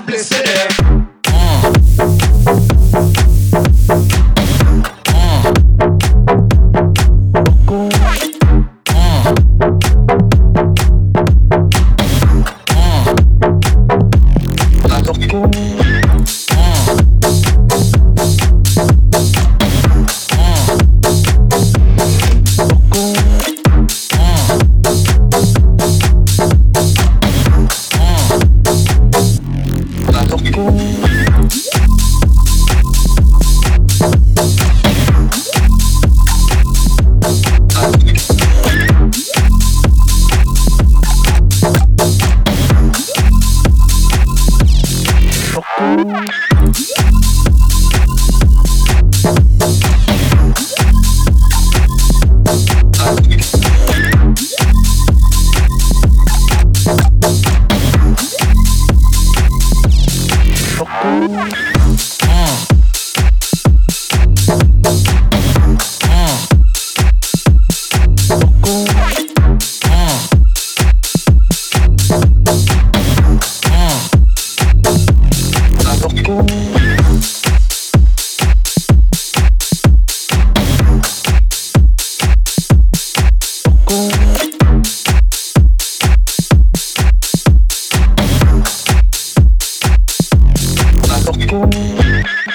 city. Thank Mm-hmm. Thank you.